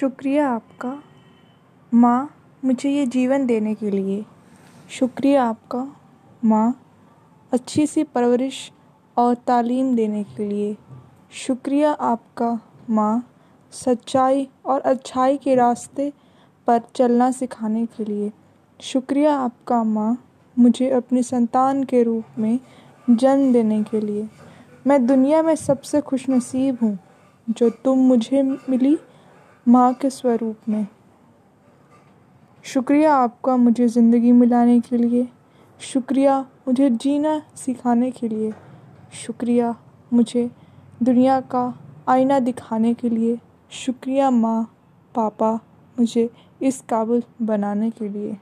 शुक्रिया आपका। माँ, मुझे ये जीवन देने के लिए। शुक्रिया आपका। माँ, अच्छी सी परवरिश और तालीम देने के लिए। शुक्रिया आपका। माँ, सच्चाई और अच्छाई के रास्ते पर चलना सिखाने के लिए। शुक्रिया आपका। माँ, मुझे अपनी संतान के रूप में जन्म देने के लिए। मैं दुनिया में सबसे खुशनसीब हूँ, जो तुम मुझे मिली माँ के स्वरूप में। शुक्रिया आपका मुझे ज़िंदगी मिलाने के लिए। शुक्रिया मुझे जीना सिखाने के लिए। शुक्रिया मुझे दुनिया का आईना दिखाने के लिए। शुक्रिया माँ, पापा मुझे इस काबिल बनाने के लिए।